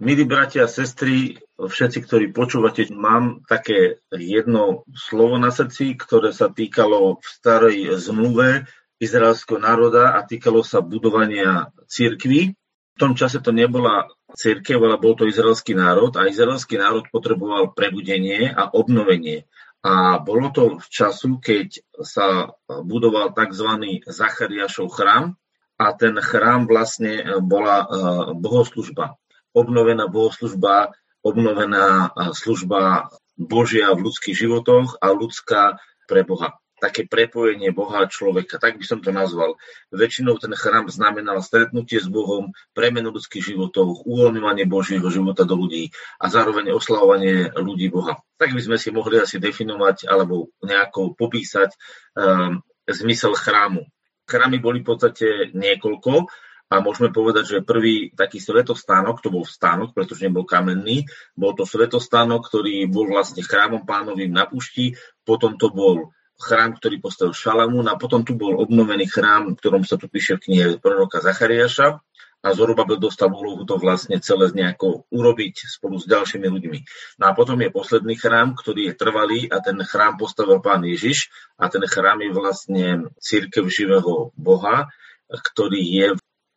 Milí bratia a sestry, všetci, ktorí počúvate, mám také jedno slovo na srdci, ktoré sa týkalo v starej zmluve izraelského národa a týkalo sa budovania církvy. V tom čase to nebola církev, ale bol to izraelský národ a izraelský národ potreboval prebudenie a obnovenie. A bolo to v času, keď sa budoval tzv. Zachariášov chrám a ten chrám vlastne bola eh, bohoslužba obnovená bohoslužba, obnovená služba Božia v ľudských životoch a ľudská pre Boha. Také prepojenie Boha a človeka, tak by som to nazval. Väčšinou ten chrám znamenal stretnutie s Bohom, premenu ľudských životov, uvoľňovanie Božieho života do ľudí a zároveň oslavovanie ľudí Boha. Tak by sme si mohli asi definovať alebo nejako popísať um, zmysel chrámu. Chrámy boli v podstate niekoľko, a môžeme povedať, že prvý taký svetostánok, to bol stánok, pretože nebol kamenný, bol to svetostánok, ktorý bol vlastne chrámom pánovým na pušti, potom to bol chrám, ktorý postavil Šalamún a potom tu bol obnovený chrám, v ktorom sa tu píše v knihe proroka Zachariáša a Zorobabel dostal úlohu to vlastne celé nejako urobiť spolu s ďalšími ľuďmi. No a potom je posledný chrám, ktorý je trvalý a ten chrám postavil pán Ježiš a ten chrám je vlastne církev živého Boha, ktorý je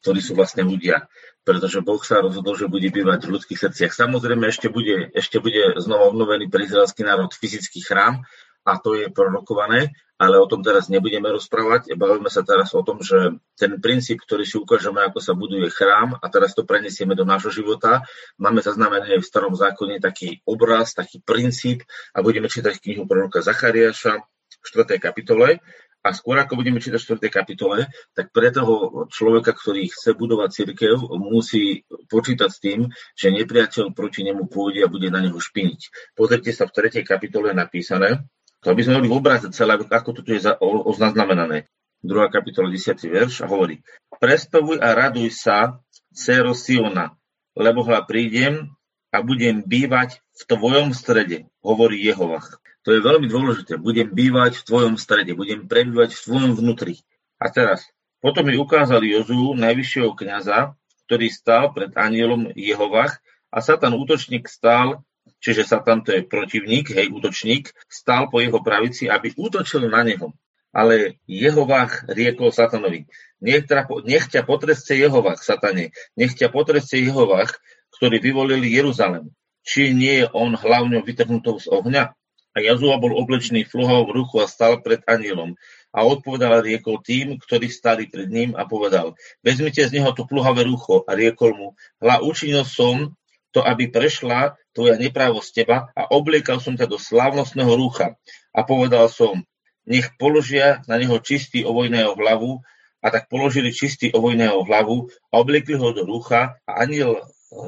ktorí sú vlastne ľudia. Pretože Boh sa rozhodol, že bude bývať v ľudských srdciach. Samozrejme, ešte bude, ešte bude znova obnovený pre izraelský národ fyzický chrám, a to je prorokované, ale o tom teraz nebudeme rozprávať. Bavíme sa teraz o tom, že ten princíp, ktorý si ukážeme, ako sa buduje chrám, a teraz to prenesieme do nášho života, máme zaznamenaný v starom zákone taký obraz, taký princíp a budeme čítať knihu proroka Zachariáša v 4. kapitole a skôr ako budeme čítať v 4. kapitole, tak pre toho človeka, ktorý chce budovať církev, musí počítať s tým, že nepriateľ proti nemu pôjde a bude na neho špiniť. Pozrite sa v 3. kapitole napísané, to aby sme mali v obraze celé, ako to tu je oznaznamenané. 2. kapitola 10. verš a hovorí Prespevuj a raduj sa, cero Siona, lebo hľa prídem a budem bývať v tvojom strede, hovorí Jehovach. To je veľmi dôležité. Budem bývať v tvojom strede, budem prebývať v tvojom vnútri. A teraz, potom mi ukázal Jozu, najvyššieho kniaza, ktorý stál pred anielom Jehovach a Satan útočník stál, čiže Satan to je protivník, hej, útočník, stál po jeho pravici, aby útočil na neho. Ale Jehovách riekol Satanovi, nech, nech ťa potresce Jehovách, Satane, nech ťa potresce Jehovách, ktorý vyvolil Jeruzalem. Či nie je on hlavňou vytrhnutou z ohňa? A Jazua bol oblečený v v ruchu a stal pred anielom. A odpovedal a riekol tým, ktorí stali pred ním a povedal, vezmite z neho to pluhavé rucho a riekol mu, hla učinil som to, aby prešla tvoja neprávosť teba a obliekal som ťa do slávnostného rúcha. A povedal som, nech položia na neho čistý ovojného hlavu a tak položili čistý ovojného hlavu a obliekli ho do rúcha a aniel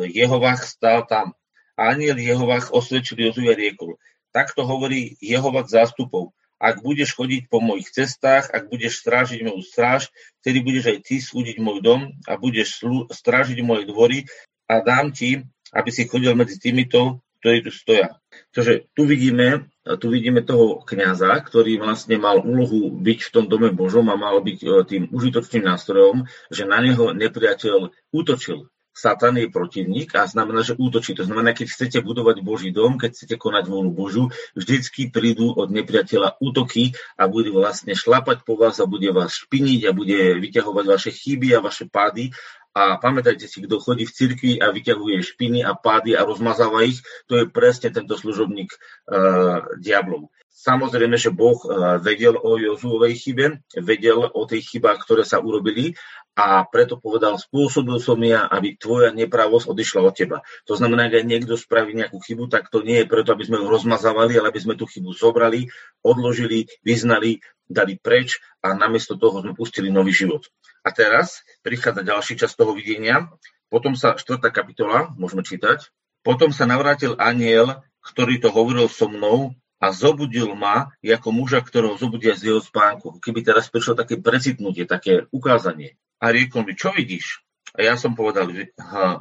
Jehovach stál tam. A aniel Jehovach osvedčil Jozue riekol, Takto hovorí Jehovak zástupov. Ak budeš chodiť po mojich cestách, ak budeš strážiť moju stráž, vtedy budeš aj ty súdiť môj dom a budeš strážiť moje dvory a dám ti, aby si chodil medzi týmito, ktorí tu stoja. Takže tu vidíme, tu vidíme toho kňaza, ktorý vlastne mal úlohu byť v tom dome Božom a mal byť e, tým užitočným nástrojom, že na neho nepriateľ útočil. Satan je protivník a znamená, že útočí. To znamená, keď chcete budovať Boží dom, keď chcete konať vôľu Božu, vždycky prídu od nepriateľa útoky a bude vlastne šlapať po vás a bude vás špiniť a bude vyťahovať vaše chyby a vaše pády. A pamätajte si, kto chodí v cirkvi a vyťahuje špiny a pády a rozmazáva ich, to je presne tento služobník uh, diablov. Samozrejme, že Boh vedel o Jozuovej chybe, vedel o tých chybách, ktoré sa urobili a preto povedal, spôsobil som ja, aby tvoja nepravosť odišla od teba. To znamená, ak niekto spraví nejakú chybu, tak to nie je preto, aby sme ho rozmazávali, ale aby sme tú chybu zobrali, odložili, vyznali, dali preč a namiesto toho sme pustili nový život. A teraz prichádza ďalší čas toho videnia. Potom sa, štvrtá kapitola, môžeme čítať. Potom sa navrátil aniel, ktorý to hovoril so mnou a zobudil ma ako muža, ktorého zobudia z jeho spánku. Keby teraz prišlo také precitnutie, také ukázanie a riekol mi, čo vidíš? A ja som povedal,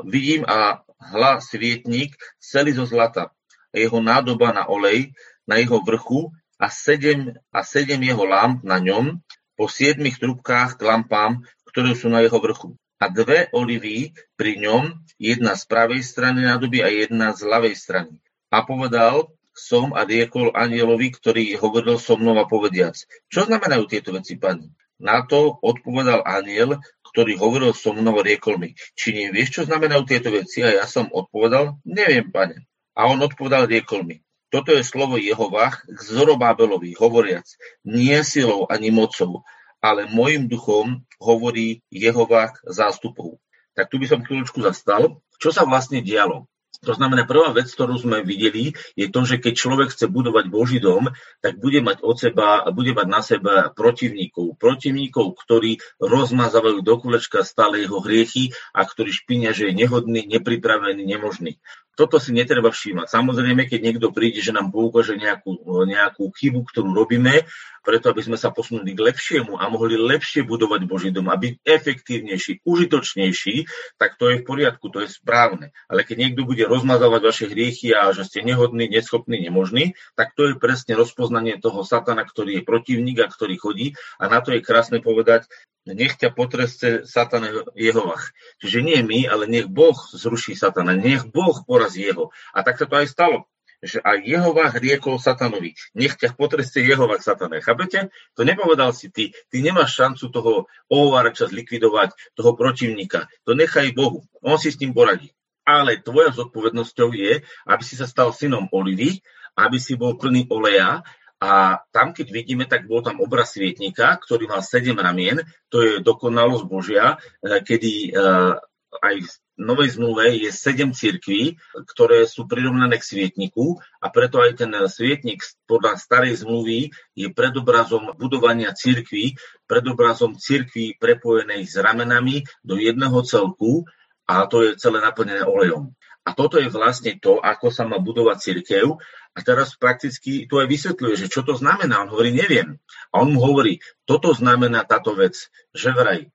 vidím a hla svietník celý zo zlata a jeho nádoba na olej na jeho vrchu a sedem, a sedem jeho lamp na ňom po siedmých trubkách k lampám, ktoré sú na jeho vrchu. A dve olivy pri ňom, jedna z pravej strany nádoby a jedna z ľavej strany. A povedal som a riekol anielovi, ktorý hovoril so mnou a povediac. Čo znamenajú tieto veci, pani? Na to odpovedal aniel, ktorý hovoril so mnou a riekol mi. Či nevieš, čo znamenajú tieto veci? A ja som odpovedal, neviem, pane. A on odpovedal, riekol mi. Toto je slovo Jehovách k Zorobábelovi, hovoriac, nie silou ani mocou, ale môjim duchom hovorí Jehovách zástupov. Tak tu by som chvíľočku zastal. Čo sa vlastne dialo? To znamená, prvá vec, ktorú sme videli, je to, že keď človek chce budovať Boží dom, tak bude mať od seba, bude mať na seba protivníkov. Protivníkov, ktorí rozmazávajú do kulečka stále jeho hriechy a ktorí špinia, že je nehodný, nepripravený, nemožný toto si netreba všímať. Samozrejme, keď niekto príde, že nám poukáže nejakú, nejakú chybu, ktorú robíme, preto aby sme sa posunuli k lepšiemu a mohli lepšie budovať Boží dom a byť efektívnejší, užitočnejší, tak to je v poriadku, to je správne. Ale keď niekto bude rozmazávať vaše hriechy a že ste nehodní, neschopní, nemožní, tak to je presne rozpoznanie toho satana, ktorý je protivník a ktorý chodí. A na to je krásne povedať, nech ťa potreste Satan Jehovach. Čiže nie my, ale nech Boh zruší Satana, nech Boh porazí jeho. A tak sa to aj stalo že aj Jehovách riekol Satanovi, nech ťa potreste Jehovách Satane. Chápete? To nepovedal si ty. Ty nemáš šancu toho ohovárača zlikvidovať, toho protivníka. To nechaj Bohu. On si s tým poradí. Ale tvoja zodpovednosťou je, aby si sa stal synom Olivy, aby si bol plný oleja a tam, keď vidíme, tak bol tam obraz svietnika, ktorý mal sedem ramien. To je dokonalosť Božia, eh, kedy eh, aj v Novej zmluve je sedem cirkví, ktoré sú prirovnané k svietniku a preto aj ten svietnik podľa starej zmluvy je predobrazom budovania cirkví, predobrazom cirkví prepojenej s ramenami do jedného celku a to je celé naplnené olejom. A toto je vlastne to, ako sa má budovať cirkev. A teraz prakticky tu aj vysvetľuje, že čo to znamená. On hovorí, neviem. A on mu hovorí, toto znamená táto vec, že vraj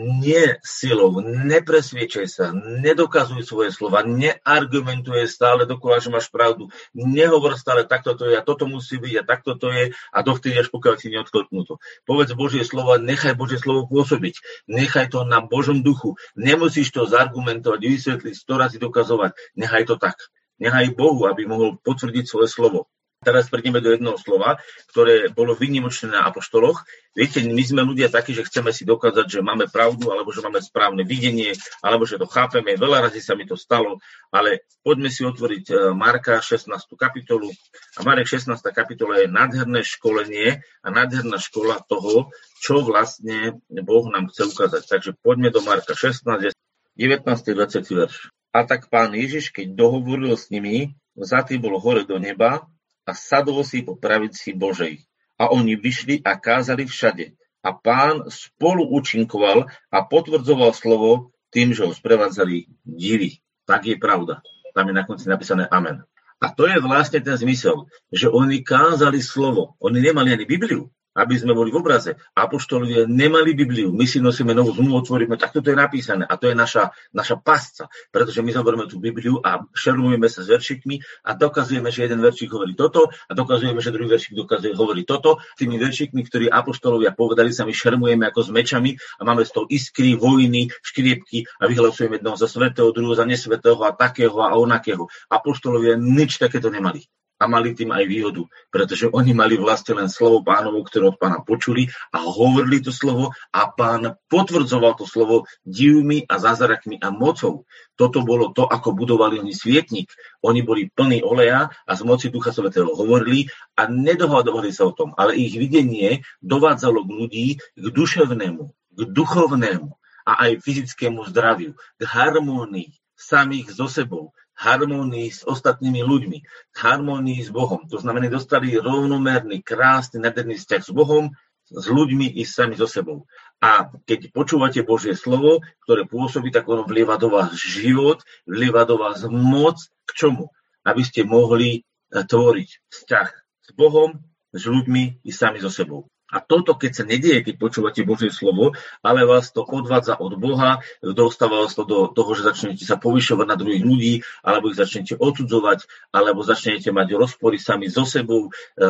nie silou, nepresviečaj sa, nedokazuj svoje slova, neargumentuje stále dokola, že máš pravdu, nehovor stále takto to je a toto musí byť a takto to je a dovtedy až pokiaľ si neodklopnú to. Povedz Božie slovo, nechaj Božie slovo pôsobiť, nechaj to na Božom duchu, nemusíš to zargumentovať, vysvetliť, sto razy dokazovať, nechaj to tak. Nechaj Bohu, aby mohol potvrdiť svoje slovo. Teraz prejdeme do jedného slova, ktoré bolo vynimočné na apoštoloch. Viete, my sme ľudia takí, že chceme si dokázať, že máme pravdu, alebo že máme správne videnie, alebo že to chápeme. Veľa razy sa mi to stalo, ale poďme si otvoriť e, Marka 16. kapitolu. A Marek 16. kapitola je nádherné školenie a nádherná škola toho, čo vlastne Boh nám chce ukázať. Takže poďme do Marka 16, 19. 20. verš. A tak pán Ježiš, keď dohovoril s nimi, zatý bol hore do neba a sadol si po pravici Božej. A oni vyšli a kázali všade. A pán spolu účinkoval a potvrdzoval slovo tým, že ho sprevádzali divy. Tak je pravda. Tam je na konci napísané Amen. A to je vlastne ten zmysel, že oni kázali slovo. Oni nemali ani Bibliu aby sme boli v obraze. Apoštolovia nemali Bibliu, my si nosíme novú zmluvu, otvoríme, tak toto je napísané a to je naša, naša pasca, pretože my zoberieme tú Bibliu a šermujeme sa s veršikmi a dokazujeme, že jeden veršik hovorí toto a dokazujeme, že druhý veršik dokazuje, hovorí toto. Tými veršikmi, ktorí apoštolovia povedali, sa my šermujeme ako s mečami a máme z toho iskry, vojny, škriepky a vyhlasujeme jedného za svetého, druhého za nesvetého a takého a onakého. Apoštolovia nič takéto nemali a mali tým aj výhodu, pretože oni mali vlastne len slovo pánovo, ktoré od pána počuli a hovorili to slovo a pán potvrdzoval to slovo divmi a zázrakmi a mocou. Toto bolo to, ako budovali oni svietnik. Oni boli plní oleja a z moci Ducha Svetého hovorili a nedohadovali sa o tom, ale ich videnie dovádzalo k ľudí k duševnému, k duchovnému a aj fyzickému zdraviu, k harmónii samých so sebou, harmonii s ostatnými ľuďmi, harmonii s Bohom. To znamená, dostali rovnomerný, krásny, nádherný vzťah s Bohom, s ľuďmi i sami so sebou. A keď počúvate Božie slovo, ktoré pôsobí, tak ono vlieva do vás život, vlieva do vás moc. K čomu? Aby ste mohli eh, tvoriť vzťah s Bohom, s ľuďmi i sami so sebou. A toto, keď sa nedieje, keď počúvate Božie slovo, ale vás to odvádza od Boha, dostáva vás to do toho, že začnete sa povyšovať na druhých ľudí, alebo ich začnete odsudzovať, alebo začnete mať rozpory sami so sebou e,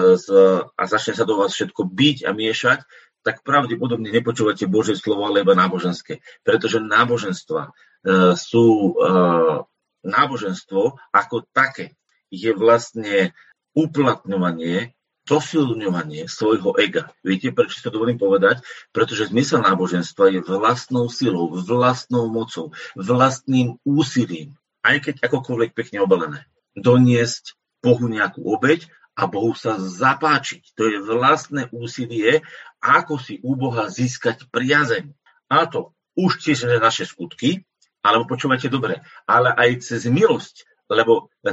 a začne sa do vás všetko byť a miešať, tak pravdepodobne nepočúvate Božie slovo, ale iba náboženské. Pretože náboženstva e, sú e, náboženstvo ako také je vlastne uplatňovanie, posilňovanie svojho ega. Viete, prečo to dovolím povedať? Pretože zmysel náboženstva je vlastnou silou, vlastnou mocou, vlastným úsilím, aj keď akokoľvek pekne obalené, doniesť Bohu nejakú obeď a Bohu sa zapáčiť. To je vlastné úsilie, ako si u Boha získať priazeň. A to už tiež naše skutky, alebo počúvajte dobre, ale aj cez milosť, lebo e,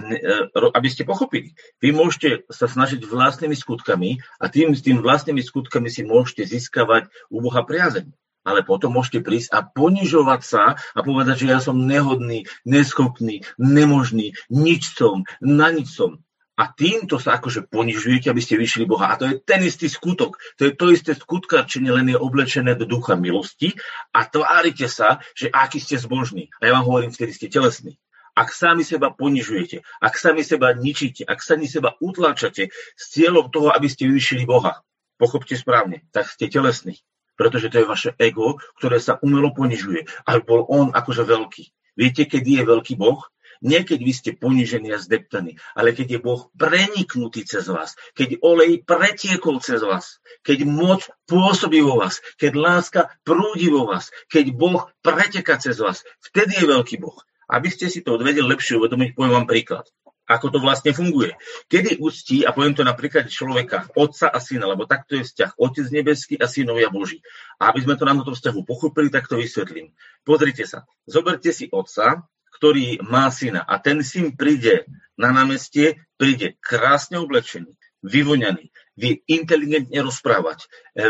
aby ste pochopili, vy môžete sa snažiť vlastnými skutkami a tým, tým vlastnými skutkami si môžete získavať u Boha priazeň. Ale potom môžete prísť a ponižovať sa a povedať, že ja som nehodný, neschopný, nemožný, nič som, na nič som a týmto sa akože ponižujete, aby ste vyšli Boha. A to je ten istý skutok. To je to isté skutkačenie, len je oblečené do ducha milosti a tvárite sa, že aký ste zbožní. A ja vám hovorím, vtedy ste telesní. Ak sami seba ponižujete, ak sami seba ničíte, ak sami seba utláčate s cieľom toho, aby ste vyšli Boha, pochopte správne, tak ste telesní. Pretože to je vaše ego, ktoré sa umelo ponižuje. Aby bol on akože veľký. Viete, kedy je veľký Boh? Nie keď vy ste ponižení a zdeptaní, ale keď je Boh preniknutý cez vás, keď olej pretiekol cez vás, keď moc pôsobí vo vás, keď láska prúdi vo vás, keď Boh preteka cez vás, vtedy je veľký Boh. Aby ste si to odvedeli lepšie uvedomiť, poviem vám príklad ako to vlastne funguje. Kedy úctí, a poviem to napríklad človeka, otca a syna, lebo takto je vzťah, otec nebeský a synovia Boží. A aby sme to na tomto vzťahu pochopili, tak to vysvetlím. Pozrite sa, zoberte si otca, ktorý má syna. A ten syn príde na námestie, príde krásne oblečený, vyvoňaný, vie inteligentne rozprávať,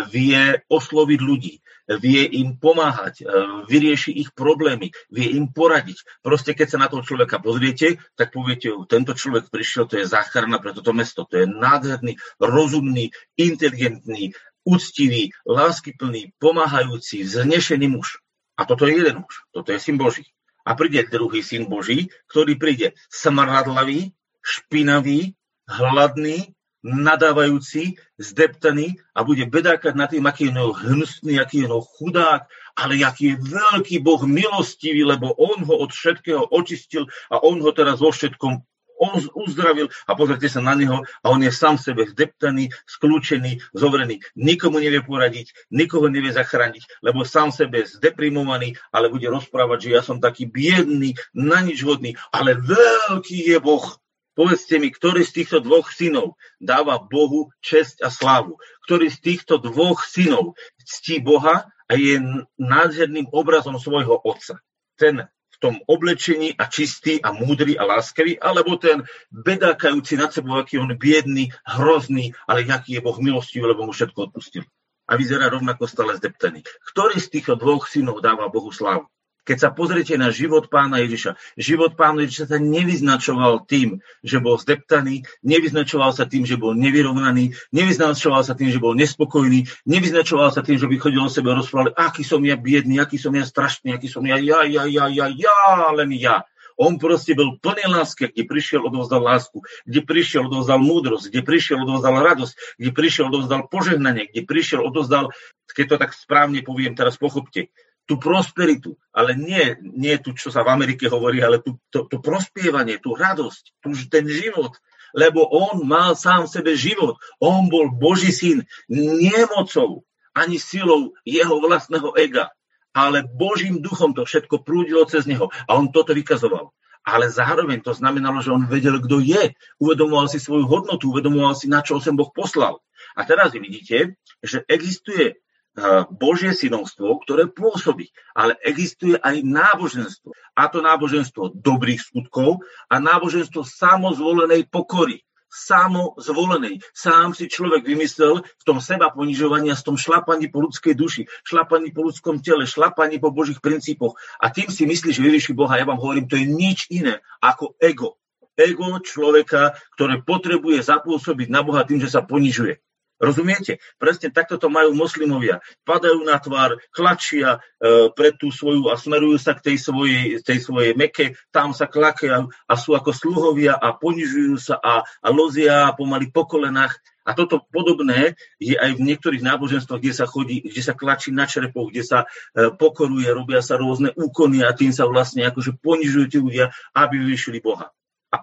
vie osloviť ľudí, vie im pomáhať, vyrieši ich problémy, vie im poradiť. Proste keď sa na toho človeka pozriete, tak poviete, tento človek prišiel, to je záchrana pre toto mesto, to je nádherný, rozumný, inteligentný, úctivý, láskyplný, pomáhajúci, vznešený muž. A toto je jeden muž, toto je syn Boží a príde druhý syn Boží, ktorý príde smradlavý, špinavý, hladný, nadávajúci, zdeptaný a bude bedákať nad tým, aký je hnusný, aký je chudák, ale aký je veľký Boh milostivý, lebo on ho od všetkého očistil a on ho teraz vo všetkom uzdravil a pozrite sa na neho a on je sám sebe zdeptaný, skľúčený, zovrený. Nikomu nevie poradiť, nikoho nevie zachrániť, lebo sám sebe zdeprimovaný, ale bude rozprávať, že ja som taký biedný, na nič hodný, ale veľký je Boh. Povedzte mi, ktorý z týchto dvoch synov dáva Bohu česť a slávu? Ktorý z týchto dvoch synov ctí Boha a je nádherným obrazom svojho otca? Ten v tom oblečení a čistý a múdry a láskavý, alebo ten bedákajúci nad sebou, aký on biedný, hrozný, ale aký je Boh milostivý, lebo mu všetko odpustil. A vyzerá rovnako stále zdeptaný. Ktorý z týchto dvoch synov dáva Bohu slávu? Keď sa pozriete na život pána Ježiša, život pána Ježiša sa nevyznačoval tým, že bol zdeptaný, nevyznačoval sa tým, že bol nevyrovnaný, nevyznačoval sa tým, že bol nespokojný, nevyznačoval sa tým, že by chodil o sebe a rozprával, aký som ja biedný, aký som ja strašný, aký som ja, ja, ja, ja, ja, ja, len ja. On proste bol plný lásky, kde prišiel, odovzdal lásku, kde prišiel, odovzdal múdrosť, kde prišiel, odovzdal radosť, kde prišiel, odovzdal požehnanie, kde prišiel, odovzdal, keď to tak správne poviem, teraz pochopte, tú prosperitu, ale nie, nie tu, čo sa v Amerike hovorí, ale tú, to, to prospievanie, tú radosť, tú, ten život, lebo on mal sám v sebe život. On bol Boží syn, nie mocou, ani silou jeho vlastného ega, ale Božím duchom to všetko prúdilo cez neho a on toto vykazoval. Ale zároveň to znamenalo, že on vedel, kto je. Uvedomoval si svoju hodnotu, uvedomoval si, na čo sem Boh poslal. A teraz vidíte, že existuje Božie synovstvo, ktoré pôsobí. Ale existuje aj náboženstvo. A to náboženstvo dobrých skutkov a náboženstvo samozvolenej pokory. Samozvolenej. Sám si človek vymyslel v tom seba ponižovaní a v tom šlapaní po ľudskej duši, šlapaní po ľudskom tele, šlapaní po Božích princípoch. A tým si myslí, že vyvyši Boha. Ja vám hovorím, to je nič iné ako ego. Ego človeka, ktoré potrebuje zapôsobiť na Boha tým, že sa ponižuje. Rozumiete? Presne takto to majú moslimovia. Padajú na tvár, klačia e, pre tú svoju a smerujú sa k tej svojej, tej svojej meke, tam sa klakia a sú ako sluhovia a ponižujú sa a, a lozia pomaly po kolenách. A toto podobné je aj v niektorých náboženstvách, kde sa chodí, kde sa klačí na črepoch, kde sa e, pokoruje, robia sa rôzne úkony a tým sa vlastne akože ponižujú tí ľudia, aby vyšili Boha.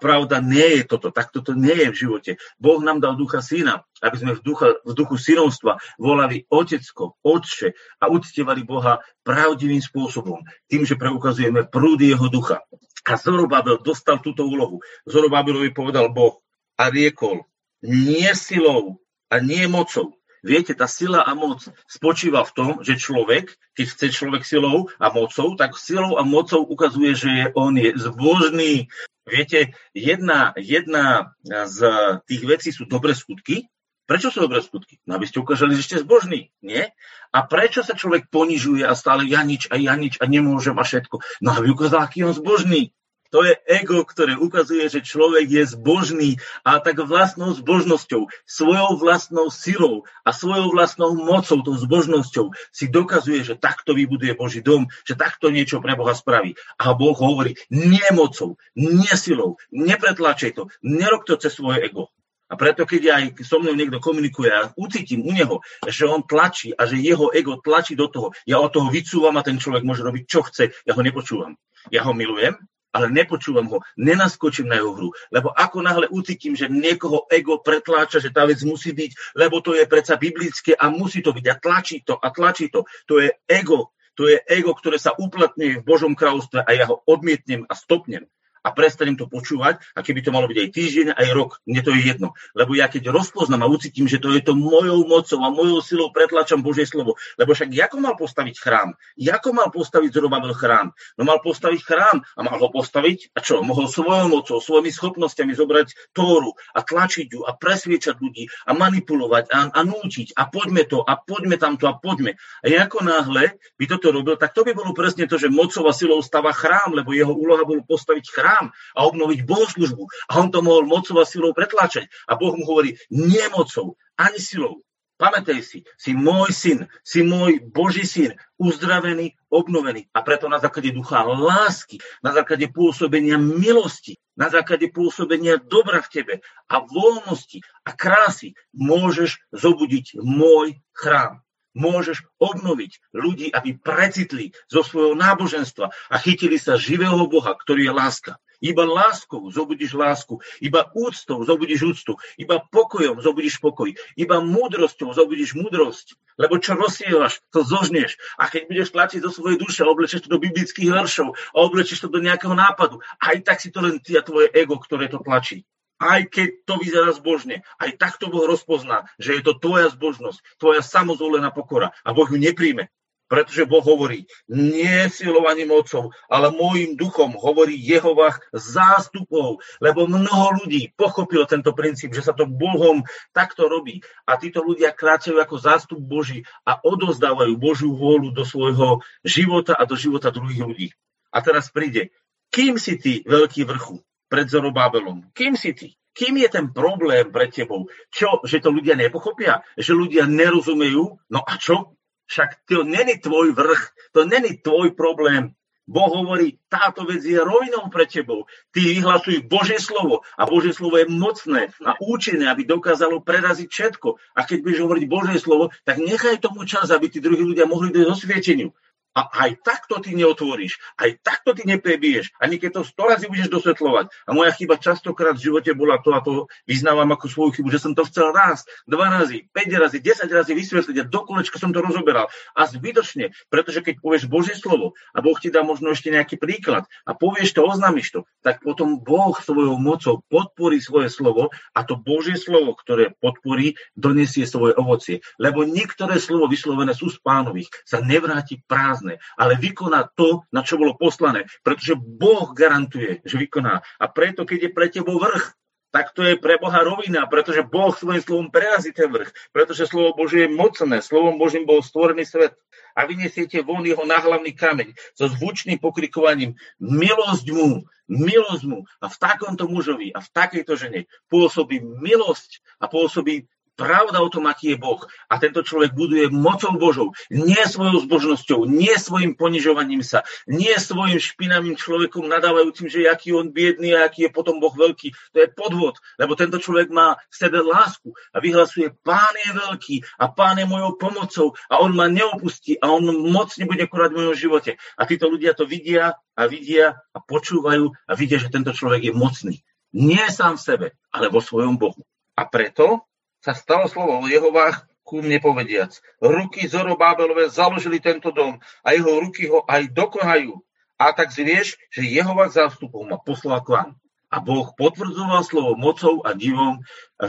Pravda nie je toto, tak toto nie je v živote. Boh nám dal ducha syna, aby sme v, ducha, v duchu synovstva volali otecko, otče a uctievali Boha pravdivým spôsobom, tým, že preukazujeme prúdy jeho ducha. A Zorobabel dostal túto úlohu. Zorobabelovi povedal Boh a riekol, nie silou a nie mocou. Viete, tá sila a moc spočíva v tom, že človek, keď chce človek silou a mocou, tak silou a mocou ukazuje, že je, on je zbožný. Viete, jedna, jedna z tých vecí sú dobré skutky. Prečo sú dobré skutky? No, aby ste ukázali, že ste zbožní, nie? A prečo sa človek ponižuje a stále ja nič a ja nič a nemôžem a všetko? No, aby ukázal, aký on zbožný. To je ego, ktoré ukazuje, že človek je zbožný a tak vlastnou zbožnosťou, svojou vlastnou silou a svojou vlastnou mocou, tou zbožnosťou si dokazuje, že takto vybuduje Boží dom, že takto niečo pre Boha spraví. A Boh hovorí, nie mocou, nie silou, nepretlačej to, nerob to cez svoje ego. A preto, keď aj so mnou niekto komunikuje a ucítim u neho, že on tlačí a že jeho ego tlačí do toho, ja od toho vycúvam a ten človek môže robiť, čo chce, ja ho nepočúvam. Ja ho milujem, ale nepočúvam ho, nenaskočím na jeho hru, lebo ako náhle ucítim, že niekoho ego pretláča, že tá vec musí byť, lebo to je predsa biblické a musí to byť a tlačí to a tlačí to. To je ego, to je ego, ktoré sa uplatňuje v Božom kráľovstve a ja ho odmietnem a stopnem a prestanem to počúvať a keby to malo byť aj týždeň, aj rok, mne to je jedno. Lebo ja keď rozpoznám a ucítim, že to je to mojou mocou a mojou silou pretlačam Božie slovo, lebo však ako mal postaviť chrám? Ako mal postaviť Zorobabel chrám? No mal postaviť chrám a mal ho postaviť a čo? Mohol svojou mocou, svojimi schopnosťami zobrať Tóru a tlačiť ju a presviečať ľudí a manipulovať a, a nútiť a poďme to a poďme tamto a poďme. A ako náhle by toto robil, tak to by bolo presne to, že mocou a silou stava chrám, lebo jeho úloha bolo postaviť chrám chrám a obnoviť bohoslužbu. A on to mohol mocou a silou pretláčať. A Boh mu hovorí, nie mocou, ani silou. Pamätaj si, si môj syn, si môj Boží syn, uzdravený, obnovený. A preto na základe ducha lásky, na základe pôsobenia milosti, na základe pôsobenia dobra v tebe a voľnosti a krásy môžeš zobudiť môj chrám môžeš obnoviť ľudí, aby precitli zo svojho náboženstva a chytili sa živého Boha, ktorý je láska. Iba láskou zobudíš lásku, iba úctou zobudíš úctu, iba pokojom zobudíš pokoj, iba múdrosťou zobudíš múdrosť. Lebo čo rozsievaš, to zožneš. A keď budeš tlačiť do svojej duše, oblečieš to do biblických veršov a oblečieš to do nejakého nápadu, aj tak si to len ty a tvoje ego, ktoré to tlačí aj keď to vyzerá zbožne, aj takto Boh rozpozná, že je to tvoja zbožnosť, tvoja samozvolená pokora a Boh ju nepríjme. Pretože Boh hovorí, nie silou ani mocou, ale môjim duchom hovorí Jehovách zástupov, lebo mnoho ľudí pochopilo tento princíp, že sa to Bohom takto robí. A títo ľudia kráčajú ako zástup Boží a odozdávajú Božiu vôľu do svojho života a do života druhých ľudí. A teraz príde, kým si ty, veľký vrchu? Pred Zorobabelom. Kým si ty? Kým je ten problém pre tebou? Čo, že to ľudia nepochopia? Že ľudia nerozumejú? No a čo? Však to není tvoj vrch, to není tvoj problém. Boh hovorí, táto vec je rovinou pre tebou. Ty vyhlasuj Božie slovo a Božie slovo je mocné a účinné, aby dokázalo preraziť všetko. A keď budeš hovoriť Božie slovo, tak nechaj tomu čas, aby tí druhí ľudia mohli dojsť osvieteniu. A aj takto ty neotvoríš, aj takto ty neprebiješ, ani keď to sto razy budeš dosvetľovať. A moja chyba častokrát v živote bola to, a to vyznávam ako svoju chybu, že som to chcel raz, dva razy, päť razy, desať razy vysvetliť a do som to rozoberal. A zbytočne, pretože keď povieš Božie slovo a Boh ti dá možno ešte nejaký príklad a povieš to, oznámiš to, tak potom Boh svojou mocou podporí svoje slovo a to Božie slovo, ktoré podporí, donesie svoje ovocie. Lebo niektoré slovo vyslovené sú z pánových, sa nevráti prázdne prázdne, ale vykoná to, na čo bolo poslané. Pretože Boh garantuje, že vykoná. A preto, keď je pre tebou vrch, tak to je pre Boha rovina, pretože Boh svojím slovom prerazí ten vrch, pretože slovo Božie je mocné, slovom Božím bol stvorený svet. A vyniesiete von jeho náhlavný kameň so zvučným pokrikovaním milosť mu, milosť mu. A v takomto mužovi a v takejto žene pôsobí milosť a pôsobí pravda o tom, aký je Boh. A tento človek buduje mocou Božou, nie svojou zbožnosťou, nie svojim ponižovaním sa, nie svojim špinavým človekom nadávajúcim, že aký on biedný a aký je potom Boh veľký. To je podvod, lebo tento človek má v sebe lásku a vyhlasuje, pán je veľký a pán je mojou pomocou a on ma neopustí a on mocne bude konať v mojom živote. A títo ľudia to vidia a vidia a počúvajú a vidia, že tento človek je mocný. Nie sám v sebe, ale vo svojom Bohu. A preto sa stalo slovo o Jehovách ku mne povediac. Ruky Zorobábelové založili tento dom a jeho ruky ho aj dokonajú. A tak zvieš, že Jehová zástupov ma poslal k vám. A Boh potvrdzoval slovo mocou a divom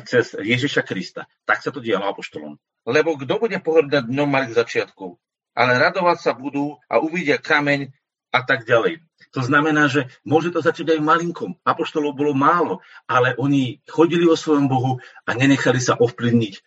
cez Ježiša Krista. Tak sa to dialo apoštolom. Lebo kto bude pohrdať dňom malých začiatkov? Ale radovať sa budú a uvidia kameň a tak ďalej. To znamená, že môže to začať aj malinkom. Apoštolov bolo málo, ale oni chodili o svojom Bohu a nenechali sa ovplyvniť e,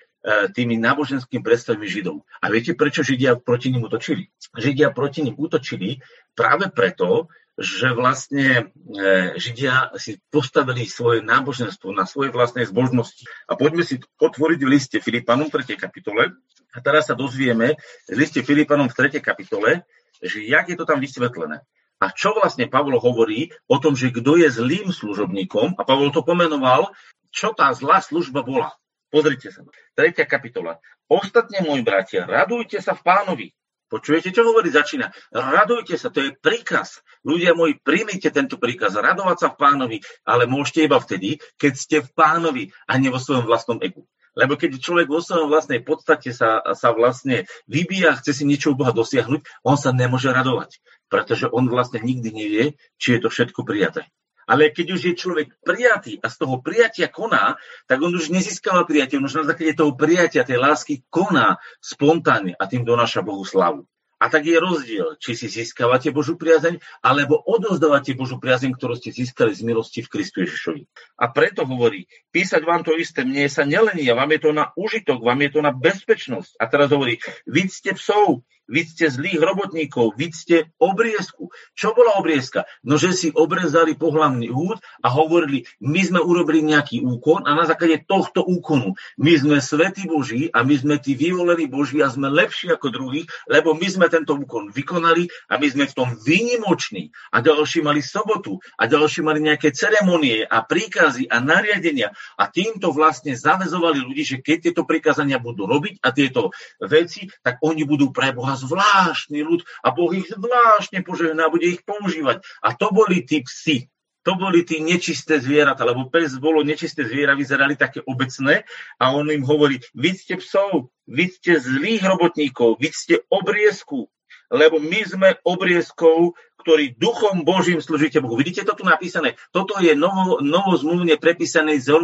tými náboženskými predstavami Židov. A viete, prečo Židia proti ním útočili? Židia proti ním útočili práve preto, že vlastne e, Židia si postavili svoje náboženstvo na svojej vlastnej zbožnosti. A poďme si otvoriť v liste Filipanom v 3. kapitole. A teraz sa dozvieme v liste Filipanom v 3. kapitole, že jak je to tam vysvetlené. A čo vlastne Pavlo hovorí o tom, že kto je zlým služobníkom, a Pavlo to pomenoval, čo tá zlá služba bola. Pozrite sa. Tretia kapitola. Ostatne, moji bratia, radujte sa v pánovi. Počujete, čo hovorí? Začína. Radujte sa, to je príkaz. Ľudia moji, príjmite tento príkaz, radovať sa v pánovi, ale môžete iba vtedy, keď ste v pánovi a nie vo svojom vlastnom egu. Lebo keď človek vo svojom vlastnej podstate sa, sa vlastne vybíja, chce si niečo u Boha dosiahnuť, on sa nemôže radovať, pretože on vlastne nikdy nevie, či je to všetko prijaté. Ale keď už je človek prijatý a z toho prijatia koná, tak on už nezískava prijatie, on už na základe toho prijatia, tej lásky koná spontánne a tým donáša Bohu slavu. A tak je rozdiel, či si získavate Božú priazeň, alebo odozdávate Božú priazeň, ktorú ste získali z milosti v Kristu Ježišovi. A preto hovorí, písať vám to isté, mne sa nelení a vám je to na užitok, vám je to na bezpečnosť. A teraz hovorí, vy ste psov, ste zlých robotníkov, ste obriezku. Čo bola obriezka? No, že si obrezali pohľavný úd a hovorili, my sme urobili nejaký úkon a na základe tohto úkonu my sme svätí Boží a my sme tí vyvolení Boží a sme lepší ako druhých, lebo my sme tento úkon vykonali a my sme v tom výnimoční. A ďalší mali sobotu a ďalší mali nejaké ceremonie a príkazy a nariadenia a týmto vlastne zavezovali ľudí, že keď tieto prikázania budú robiť a tieto veci, tak oni budú pre Boha zvláštny ľud a Boh ich zvláštne požehná bude ich používať. A to boli tí psi. To boli tí nečisté zvieratá, lebo pes bolo nečisté zviera, vyzerali také obecné a on im hovorí, vy ste psov, vy ste zlých robotníkov, vy ste obriezku, lebo my sme obriezkou, ktorý duchom Božím slúžite Bohu. Vidíte to tu napísané? Toto je novo, novozmluvne prepísané z e,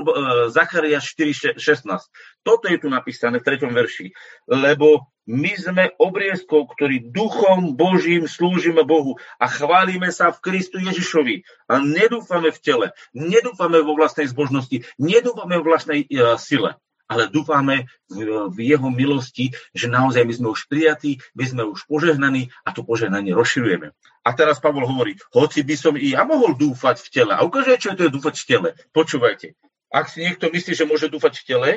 Zacharia 4.16. Toto je tu napísané v 3. verši. Lebo my sme obriezkou, ktorý duchom Božím slúžime Bohu a chválime sa v Kristu Ježišovi. A nedúfame v tele, nedúfame vo vlastnej zbožnosti, nedúfame vo vlastnej uh, sile ale dúfame v, v jeho milosti, že naozaj my sme už prijatí, my sme už požehnaní a to požehnanie rozširujeme. A teraz Pavol hovorí, hoci by som i ja mohol dúfať v tele. A ukáže, čo je to je dúfať v tele. Počúvajte. Ak si niekto myslí, že môže dúfať v tele,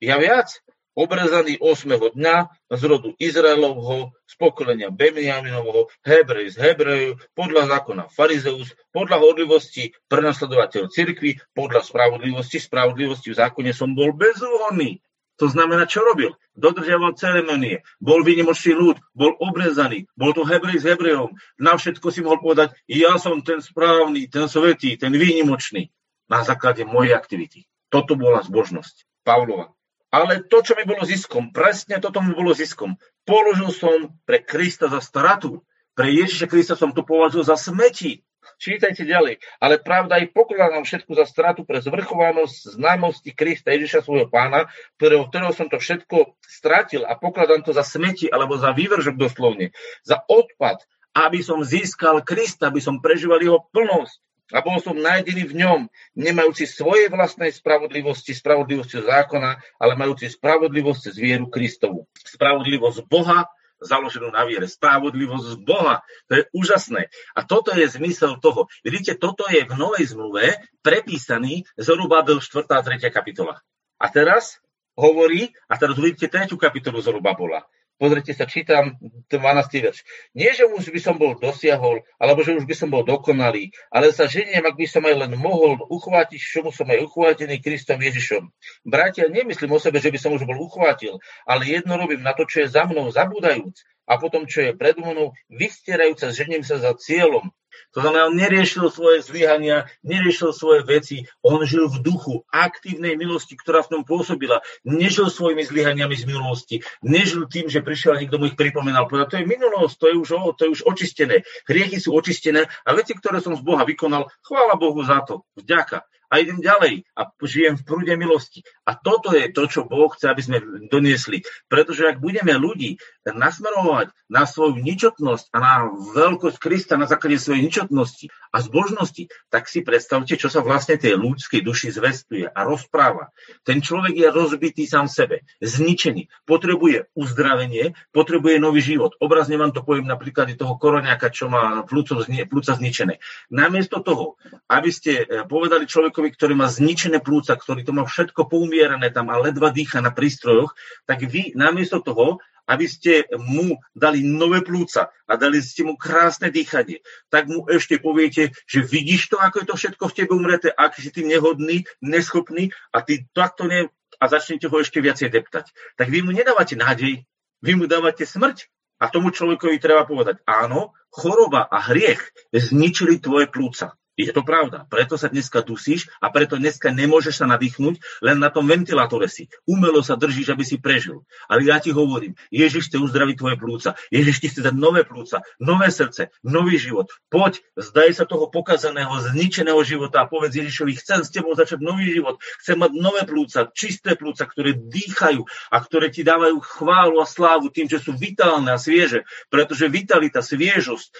ja viac obrezaný 8. dňa z rodu Izraelovho, z pokolenia Benjaminovho, Hebrej z Hebreju, podľa zákona Farizeus, podľa hodlivosti prenasledovateľ cirkvi, podľa spravodlivosti, spravodlivosti v zákone som bol bezúhonný. To znamená, čo robil? Dodržiaval ceremonie, bol vynimočný ľud, bol obrezaný, bol to Hebrej s Hebrejom. Na všetko si mohol povedať, ja som ten správny, ten svetý, ten výnimočný. Na základe mojej aktivity. Toto bola zbožnosť Pavlova. Ale to, čo mi bolo ziskom, presne toto mi bolo ziskom. Položil som pre Krista za stratu. Pre Ježiša Krista som to považil za smeti. Čítajte ďalej. Ale pravda aj pokladám všetku za stratu pre zvrchovanosť známosti Krista Ježiša svojho pána, ktorého, ktorého som to všetko stratil a pokladám to za smeti alebo za vývržok doslovne. Za odpad, aby som získal Krista, aby som prežíval jeho plnosť a bol som nájdený v ňom, nemajúci svojej vlastnej spravodlivosti, spravodlivosti zákona, ale majúci spravodlivosť z vieru Kristovu. Spravodlivosť Boha, založenú na viere. Spravodlivosť Boha. To je úžasné. A toto je zmysel toho. Vidíte, toto je v Novej zmluve prepísaný Zorubabel 4. a 3. kapitola. A teraz hovorí, a teraz uvidíte tretiu kapitolu Zorubabola. Pozrite sa, čítam 12. verš. Nie, že už by som bol dosiahol, alebo že už by som bol dokonalý, ale sa ženiem, ak by som aj len mohol uchvátiť, čomu som aj uchvátený Kristom Ježišom. Bratia, nemyslím o sebe, že by som už bol uchvátil, ale jedno robím na to, čo je za mnou, zabúdajúc, a potom, čo je pred mnou, vystierajúca, ženiem sa za cieľom, to znamená, on neriešil svoje zlyhania, neriešil svoje veci, on žil v duchu aktívnej milosti, ktorá v tom pôsobila. Nežil svojimi zlyhaniami z minulosti, nežil tým, že prišiel a niekto mu ich pripomenal. Povedal, to je minulosť, to je, už, to je už očistené. Hriechy sú očistené a veci, ktoré som z Boha vykonal, chvála Bohu za to. Vďaka a idem ďalej a žijem v prúde milosti. A toto je to, čo Boh chce, aby sme doniesli. Pretože ak budeme ľudí nasmerovať na svoju ničotnosť a na veľkosť Krista na základe svojej ničotnosti a zbožnosti, tak si predstavte, čo sa vlastne tej ľudskej duši zvestuje a rozpráva. Ten človek je rozbitý sám sebe, zničený, potrebuje uzdravenie, potrebuje nový život. Obrazne vám to poviem na príklade toho koroňáka, čo má plúca zničené. Namiesto toho, aby ste eh, povedali človekovi, ktorý má zničené plúca, ktorý to má všetko poumierané tam a ledva dýcha na prístrojoch, tak vy namiesto toho, aby ste mu dali nové plúca a dali ste mu krásne dýchanie, tak mu ešte poviete, že vidíš to, ako je to všetko v tebe umreté, aký si ty nehodný, neschopný a ty takto ne... a začnete ho ešte viacej deptať. Tak vy mu nedávate nádej, vy mu dávate smrť. A tomu človekovi treba povedať, áno, choroba a hriech zničili tvoje plúca. Je to pravda. Preto sa dneska dusíš a preto dneska nemôžeš sa nadýchnuť, len na tom ventilátore si. Umelo sa držíš, aby si prežil. Ale ja ti hovorím, Ježiš chce uzdraviť tvoje plúca. Ježiš ti chce dať nové plúca, nové srdce, nový život. Poď, zdaj sa toho pokazaného, zničeného života a povedz Ježišovi, chcem s tebou začať nový život. Chcem mať nové plúca, čisté plúca, ktoré dýchajú a ktoré ti dávajú chválu a slávu tým, že sú vitálne a svieže. Pretože vitalita, sviežosť, e,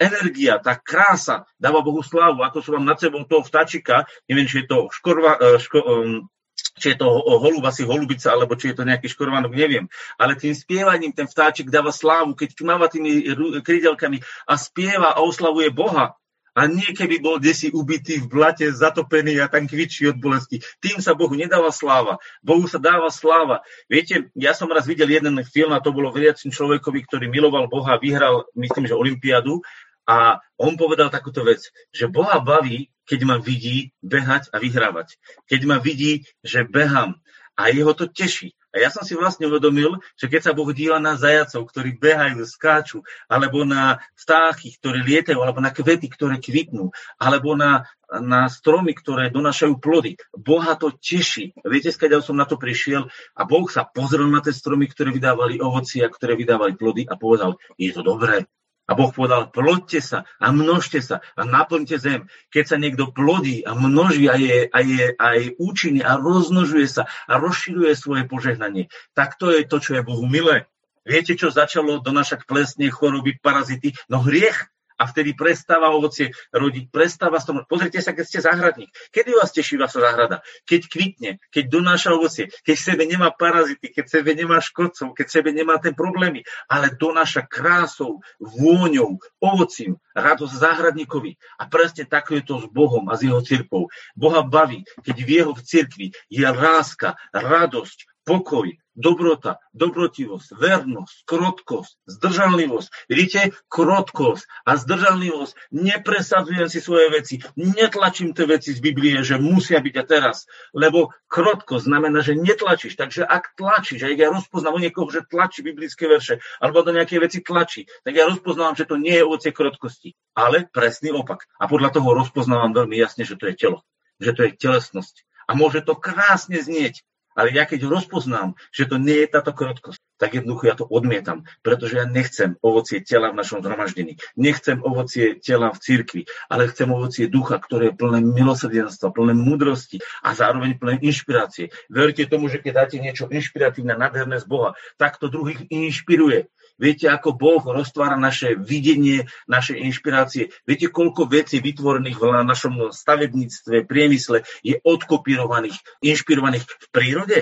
energia, tá krása dáva Bohu slávu alebo ako som vám nad sebou toho vtáčika, neviem, či je to škorva, e, ško, um, či je to holub, asi holubica, alebo či je to nejaký škorvanok, neviem. Ale tým spievaním ten vtáčik dáva slávu, keď máva tými krydelkami a spieva a oslavuje Boha. A nie keby bol desi ubitý v blate, zatopený a tam kvičí od bolesti. Tým sa Bohu nedáva sláva. Bohu sa dáva sláva. Viete, ja som raz videl jeden film a to bolo veriacim človekovi, ktorý miloval Boha, vyhral, myslím, že Olympiádu a on povedal takúto vec, že Boha baví, keď ma vidí behať a vyhrávať. Keď ma vidí, že behám a jeho to teší. A ja som si vlastne uvedomil, že keď sa Boh díva na zajacov, ktorí behajú, skáču, alebo na vtáchy, ktoré lietajú, alebo na kvety, ktoré kvitnú, alebo na, na stromy, ktoré donášajú plody. Boha to teší. Viete, skáďal som na to prišiel a Boh sa pozrel na tie stromy, ktoré vydávali ovocia, ktoré vydávali plody a povedal, je to dobré, a Boh povedal, plodte sa a množte sa a naplňte zem. Keď sa niekto plodí a množí a je, a je, a je účinný a rozmnožuje sa a rozširuje svoje požehnanie, tak to je to, čo je Bohu milé. Viete, čo začalo donášať plesne, choroby, parazity? No hriech a vtedy prestáva ovocie rodiť, prestáva strom. Pozrite sa, keď ste záhradník. Kedy vás teší vaša záhrada? Keď kvitne, keď donáša ovocie, keď v sebe nemá parazity, keď v sebe nemá škodcov, keď v sebe nemá ten problémy, ale donáša krásou, vôňou, ovocím, radosť záhradníkovi. A presne tak je to s Bohom a s jeho cirkvou. Boha baví, keď v jeho cirkvi je láska, radosť, pokoj, dobrota, dobrotivosť, vernosť, krotkosť, zdržanlivosť. Vidíte, krotkosť a zdržanlivosť. Nepresadzujem si svoje veci, netlačím tie veci z Biblie, že musia byť a teraz. Lebo krotkosť znamená, že netlačíš. Takže ak tlačíš, a ja rozpoznám u niekoho, že tlačí biblické verše, alebo do nejaké veci tlačí, tak ja rozpoznávam, že to nie je ovocie krotkosti, ale presný opak. A podľa toho rozpoznávam veľmi jasne, že to je telo, že to je telesnosť. A môže to krásne znieť, ale ja keď rozpoznám, že to nie je táto krotkosť, tak jednoducho ja to odmietam, pretože ja nechcem ovocie tela v našom zhromaždení. Nechcem ovocie tela v cirkvi, ale chcem ovocie ducha, ktoré je plné milosrdenstva, plné múdrosti a zároveň plné inšpirácie. Verte tomu, že keď dáte niečo inšpiratívne, nádherné z Boha, tak to druhých inšpiruje. Viete, ako Boh roztvára naše videnie, naše inšpirácie. Viete, koľko vecí vytvorených v našom stavebníctve, priemysle je odkopírovaných, inšpirovaných v prírode?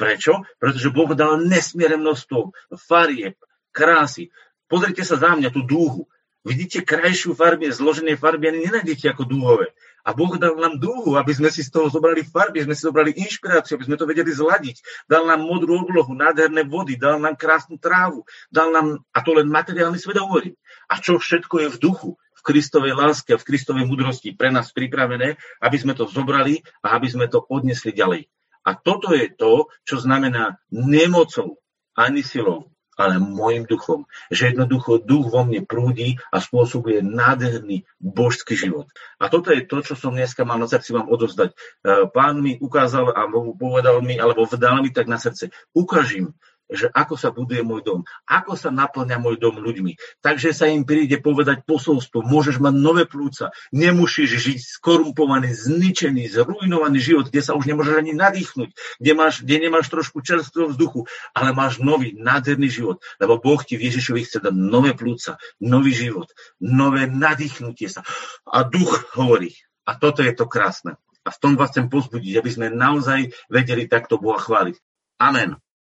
Prečo? Pretože Boh dal nesmierne množstvo farieb, krásy. Pozrite sa za mňa, tú dúhu. Vidíte krajšiu farby, zložené farby ani nenájdete ako dúhové. A Boh dal nám dúhu, aby sme si z toho zobrali farby, sme si zobrali inšpiráciu, aby sme to vedeli zladiť. Dal nám modrú oblohu, nádherné vody, dal nám krásnu trávu, dal nám, a to len materiálny svet hovorí. A čo všetko je v duchu, v Kristovej láske a v Kristovej mudrosti pre nás pripravené, aby sme to zobrali a aby sme to odnesli ďalej. A toto je to, čo znamená nemocou ani silou, ale môjim duchom. Že jednoducho duch vo mne prúdi a spôsobuje nádherný božský život. A toto je to, čo som dneska mal na srdci vám odozdať. E, pán mi ukázal a povedal mi, alebo vdal mi tak na srdce. Ukážim, že ako sa buduje môj dom, ako sa naplňa môj dom ľuďmi. Takže sa im príde povedať posolstvo, môžeš mať nové plúca, nemusíš žiť skorumpovaný, zničený, zrujnovaný život, kde sa už nemôžeš ani nadýchnuť, kde, máš, kde nemáš trošku čerstvého vzduchu, ale máš nový, nádherný život, lebo Boh ti v Ježišovi chce dať nové plúca, nový život, nové nadýchnutie sa. A duch hovorí, a toto je to krásne. A v tom vás chcem pozbudiť, aby sme naozaj vedeli takto Boha chváliť. Amen.